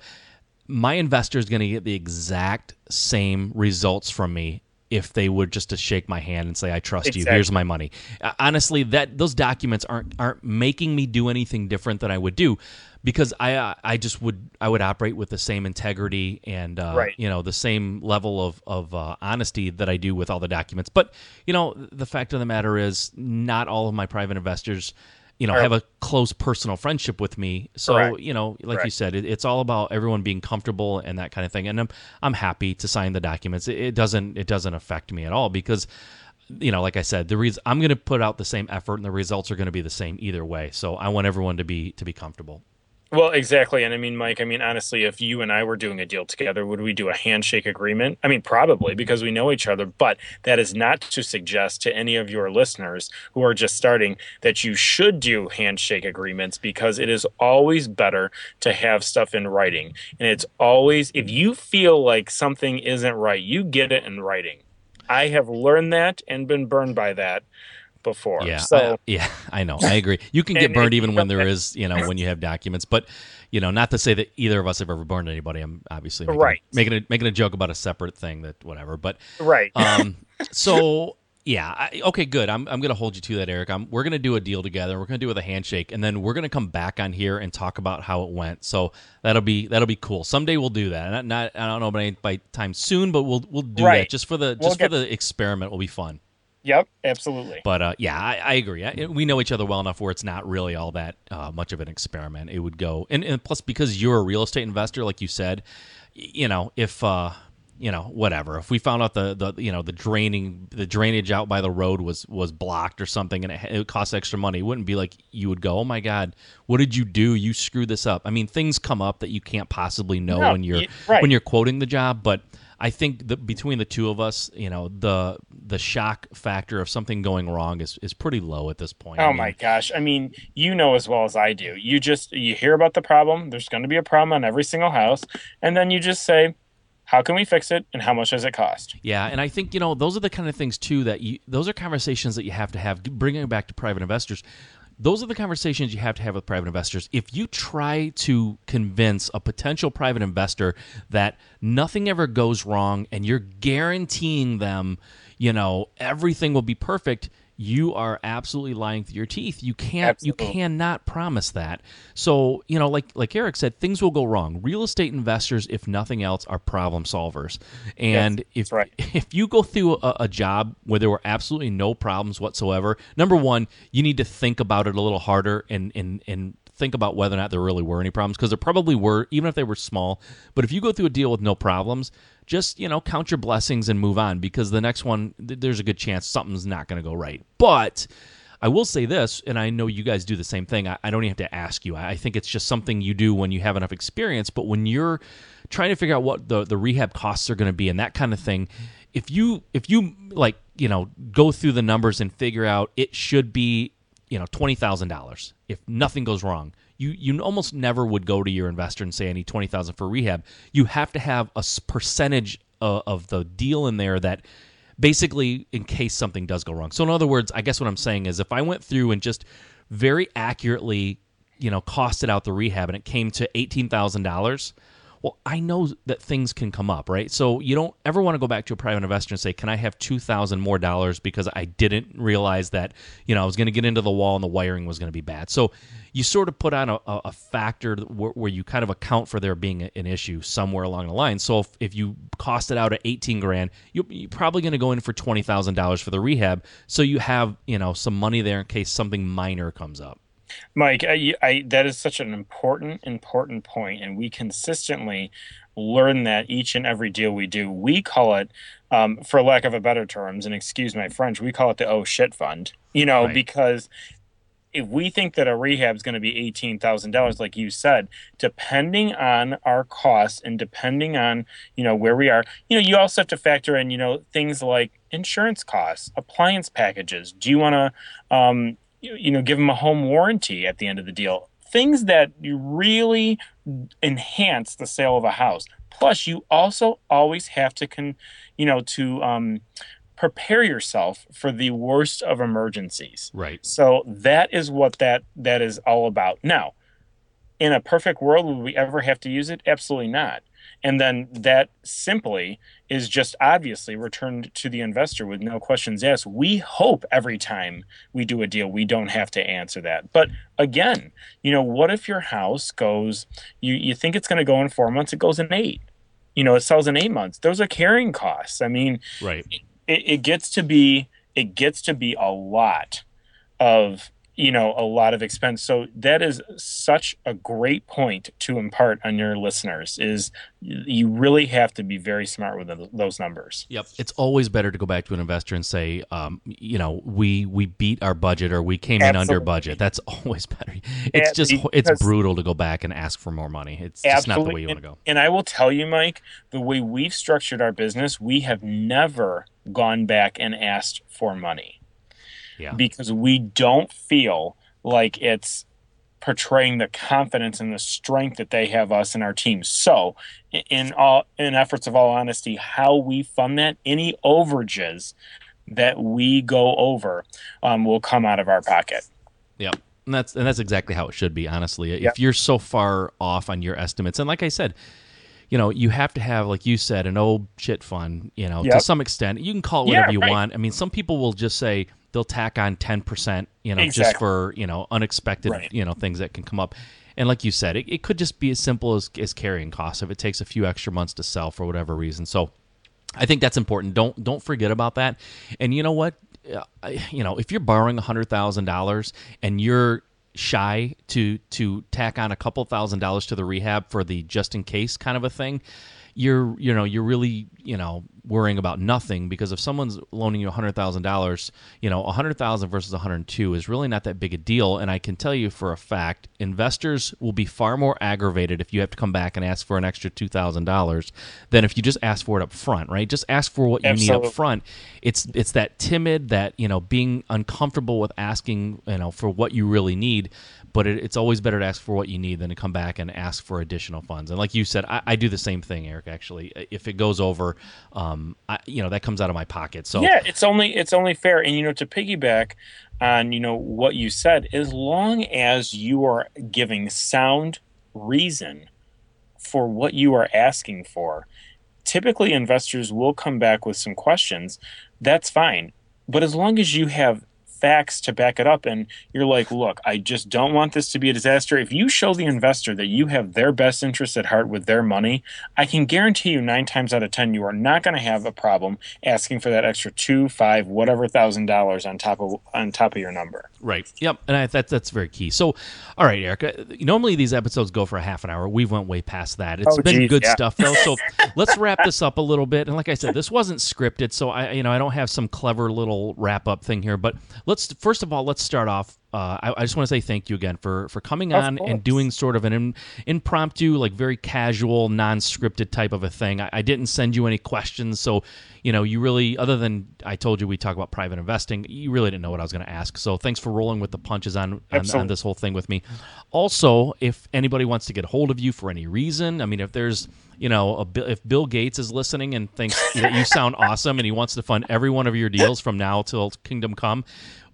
My investor is going to get the exact same results from me if they would just to shake my hand and say I trust you. Here's my money. Honestly, that those documents aren't aren't making me do anything different than I would do because I uh, I just would I would operate with the same integrity and uh, Right. you know the same level of of uh, honesty that I do with all the documents. But you know the fact of the matter is, not all of my private investors you know, have a close personal friendship with me. So, Correct. you know, like you said, it, it's all about everyone being comfortable and that kind of thing. And I'm I'm happy to sign the documents. It, it doesn't it doesn't affect me at all because you know, like I said, the reason I'm going to put out the same effort and the results are going to be the same either way. So, I want everyone to be to be comfortable. Well, exactly. And I mean, Mike, I mean, honestly, if you and I were doing a deal together, would we do a handshake agreement? I mean, probably because we know each other, but that is not to suggest to any of your listeners who are just starting that you should do handshake agreements because it is always better to have stuff in writing. And it's always, if you feel like something isn't right, you get it in writing. I have learned that and been burned by that before. Yeah, So, I, yeah, <laughs> I know. I agree. You can get burned even when there <laughs> is, you know, when you have documents. But you know, not to say that either of us have ever burned anybody. I'm obviously making, Right. making a making a joke about a separate thing that whatever. But right. um, <laughs> so yeah, I, okay, good. I'm I'm gonna hold you to that, Eric. I'm, we're gonna do a deal together. We're gonna do it with a handshake, and then we're gonna come back on here and talk about how it went. So that'll be that'll be cool. Someday we'll do that. Not, not I don't know by by time soon, but we'll we'll do Right. that just for the We'll just get- for the experiment. Will be fun. Yep, absolutely. But uh, yeah, I, I agree. I, we know each other well enough where it's not really all that uh, much of an experiment. It would go, and, and plus because you're a real estate investor, like you said, you know, if uh, you know, whatever, if we found out the, the you know the draining the drainage out by the road was was blocked or something, and it, it cost extra money, it wouldn't be like you would go, oh my god, what did you do? You screwed this up. I mean, things come up that you can't possibly know No, when you're right. when you're quoting the job, but. I think that between the two of us, you know, the the shock factor of something going wrong is, is pretty low at this point. I Oh mean, my gosh. I mean, you know as well as I do. You just you hear about the problem, there's going to be a problem on every single house, and then you just say, "How can we fix it and how much does it cost?" Yeah, and I think you know those are the kind of things too that you those are conversations that you have to have. Bringing it back to private investors, those are the conversations you have to have with private investors. If you try to convince a potential private investor that nothing ever goes wrong and you're guaranteeing them, you know, everything will be perfect, you are absolutely lying through your teeth. You can't you cannot promise that. So, you know, like like Eric said, things will go wrong. Real estate investors, if nothing else, are problem solvers. And if right. <laughs> if you go through a, a job where there were absolutely no problems whatsoever, number one, you need to think about it a little harder and and and think about whether or not there really were any problems because there probably were, even if they were small. But if you go through a deal with no problems, just you know count your blessings and move on because the next one th- there's a good chance something's not going to go right. But I will say this, and I know you guys do the same thing. I, don't even have to ask you. I, I think it's just something you do when you have enough experience. But when you're trying to figure out what the, the rehab costs are going to be and that kind of thing, if you if you like you know go through the numbers and figure out it should be you know twenty thousand dollars if nothing goes wrong. You you almost never would go to your investor and say I need twenty thousand for rehab. You have to have a percentage of, of the deal in there that basically in case something does go wrong. So in other words, I guess what I'm saying is if I went through and just very accurately, you know, costed out the rehab and it came to eighteen thousand dollars, well, I know that things can come up, right? So you don't ever want to go back to a private investor and say, "Can I have two thousand more dollars because I didn't realize that you know I was going to get into the wall and the wiring was going to be bad." So you sort of put on a, a factor where, you kind of account for there being an issue somewhere along the line. So if, if you cost it out at eighteen grand, you, you're probably going to go in for twenty thousand dollars for the rehab, so you have you know some money there in case something minor comes up. Mike, I, I, that is such an important, important point, and we consistently learn that each and every deal we do. We call it, um, for lack of a better terms, and excuse my French, we call it the oh shit fund. You know, Right. because if we think that a rehab is going to be eighteen thousand dollars, like you said, depending on our costs and depending on you know where we are, you know, you also have to factor in you know things like insurance costs, appliance packages. Do you want to, um, you, know, give them a home warranty at the end of the deal? Things that you really enhance the sale of a house. Plus, you also always have to con, you know, to um, prepare yourself for the worst of emergencies. Right. So that is what that that is all about. Now, in a perfect world, would we ever have to use it? Absolutely not. And then that simply is just obviously returned to the investor with no questions asked. We hope every time we do a deal, we don't have to answer that. But again, you know, what if your house goes, you, you think it's going to go in four months, it goes in eight? You know, it sells in eight months. Those are carrying costs. I mean, Right. it, it gets to be it gets to be a lot of you know a lot of expense. So that is such a great point to impart on your listeners is you really have to be very smart with those numbers. Yep. It's always better to go back to an investor and say um, you know we we beat our budget or we came Absolutely. in under budget. That's <laughs> always better. It's just it's brutal to go back and ask for more money. It's just not the way you want to go and i will tell you mike the way we've structured our business we have never gone back and asked for money yeah. because we don't feel like it's portraying the confidence and the strength that they have us and our team. So, in all in efforts of all honesty, how we fund that, any overages that we go over um, will come out of our pocket. Yep. And that's and that's exactly how it should be, honestly. Yep. If you're so far off on your estimates, and like I said, you know, you have to have, like you said, an old shit fund, you know, yep. to some extent. You can call it whatever yeah, you right. want. I mean, some people will just say, they'll tack on 10%, you know, exactly. just for, you know, unexpected, right. you know, things that can come up. And like you said, it, it could just be as simple as, as carrying costs if it takes a few extra months to sell for whatever reason. So I think that's important. Don't don't forget about that. And you know what? Uh, you know, if you're borrowing $100,000 and you're shy to to tack on a couple thousand dollars to the rehab for the just in case kind of a thing, you're you know you're really you know worrying about nothing because if someone's loaning you $100,000, you know, 100,000 versus 102 is really not that big a deal and I can tell you for a fact investors will be far more aggravated if you have to come back and ask for an extra $2,000 than if you just ask for it up front, right? Just ask for what you Absolutely. need up front. It's it's that timid that, you know, being uncomfortable with asking, you know, for what you really need but it, it's always better to ask for what you need than to come back and ask for additional funds. And like you said, I, I do the same thing, Eric. Actually, if it goes over, um, I, you know, that comes out of my pocket. So yeah, it's only it's only fair. And you know, to piggyback on you know what you said, as long as you are giving sound reason for what you are asking for, typically investors will come back with some questions. That's fine. But as long as you have facts to back it up and you're like look i just don't want this to be a disaster. If you show the investor that you have their best interest at heart with their money i can guarantee you nine times out of ten you are not going to have a problem asking for that extra two five whatever thousand dollars on top of on top of your number. Right. Yep and I, that, that's very key. So all right erica normally these episodes go for a half an hour. We went way past that. It's oh, been geez, good yeah. stuff though so <laughs> let's wrap this up a little bit. And like i said this wasn't scripted so i you know i don't have some clever little wrap up thing here but let's first of all let's start off uh, I, I, just want to say thank you again for for coming on and doing sort of an in, impromptu, like very casual, non-scripted type of a thing. I, I, didn't send you any questions, so you know you really, other than I told you we talk about private investing, you really didn't know what I was going to ask. So thanks for rolling with the punches on, on, on this whole thing with me. Also, if anybody wants to get a hold of you for any reason, I mean, if there's you know, a, if Bill Gates is listening and thinks that you sound <laughs> awesome and he wants to fund every one of your deals from now till kingdom come,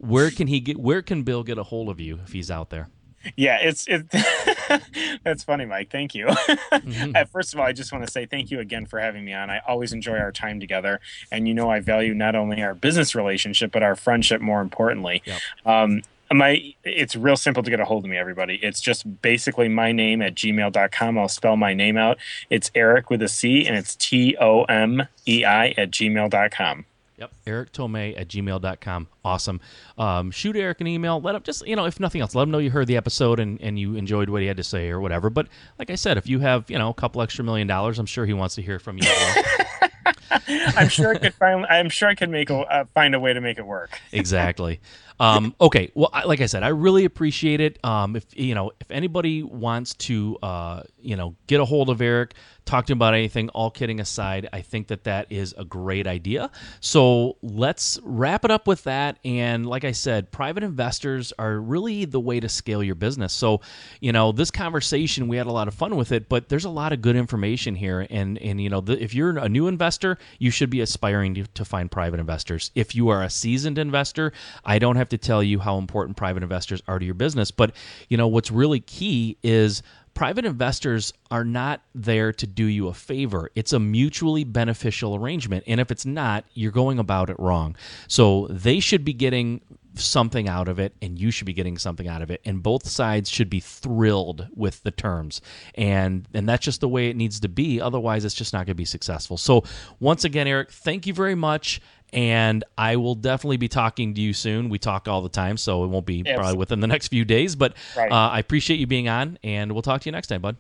where can he get? Where can Bill get a hold of you if he's out there? Yeah, it's it. <laughs> that's funny, Mike. Thank you. mm-hmm. <laughs> First of all, I just want to say thank you again for having me on. I always enjoy our time together, and you know I value not only our business relationship but our friendship more importantly. Yep. Um, my it's real simple to get a hold of me everybody it's just basically my name at gmail.com i'll spell my name out it's eric with a c and it's t-o-m-e-i at gmail.com Yep. Eric Tomei at gmail.com. Awesome. Um, shoot Eric an email. Let him just, you know, if nothing else, let him know you heard the episode and, and you enjoyed what he had to say or whatever. But like I said, if you have, you know, a couple extra million dollars, I'm sure he wants to hear from you. <laughs> I'm sure I could find. I'm sure I could make a uh, find a way to make it work. exactly. <laughs> Um, okay. Well, I, like I said, I really appreciate it. Um, if you know, if anybody wants to, uh, you know, get a hold of Eric, talk to him about anything. All kidding aside, I think that that is a great idea. So let's wrap it up with that. And like I said, private investors are really the way to scale your business. So, you know, this conversation we had a lot of fun with it, but there's a lot of good information here. And and you know, the, if you're a new investor, you should be aspiring to, to find private investors. If you are a seasoned investor, I don't have to tell you how important private investors are to your business. But you know, what's really key is private investors are not there to do you a favor. It's a mutually beneficial arrangement. And if it's not, you're going about it wrong. So they should be getting something out of it and you should be getting something out of it and both sides should be thrilled with the terms and and that's just the way it needs to be otherwise it's just not going to be successful so once again eric thank you very much and I will definitely be talking to you soon. We talk all the time, so it won't be probably within the next few days. But right. uh, I appreciate you being on, and we'll talk to you next time, bud.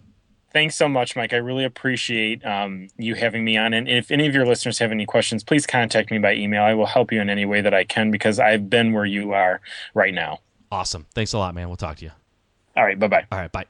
Thanks so much, Mike. I really appreciate um, you having me on. And if any of your listeners have any questions, please contact me by email. I will help you in any way that I can because I've been where you are right now. Awesome. Thanks a lot, man. We'll talk to you. All right. Bye bye. All right. Bye.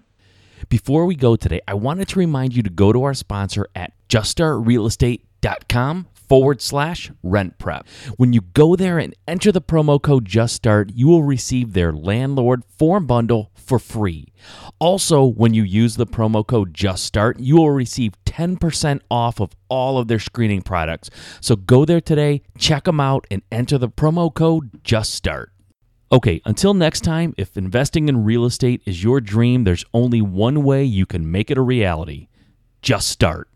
Before we go today, I wanted to remind you to go to our sponsor at juststartrealestate.com forward slash RentPrep. When you go there and enter the promo code Just Start, you will receive their landlord form bundle for free. Also, when you use the promo code Just Start, you will receive 10% off of all of their screening products. So go there today, check them out, and enter the promo code Just Start. Okay, until next time, if investing in real estate is your dream, there's only one way you can make it a reality. Just start.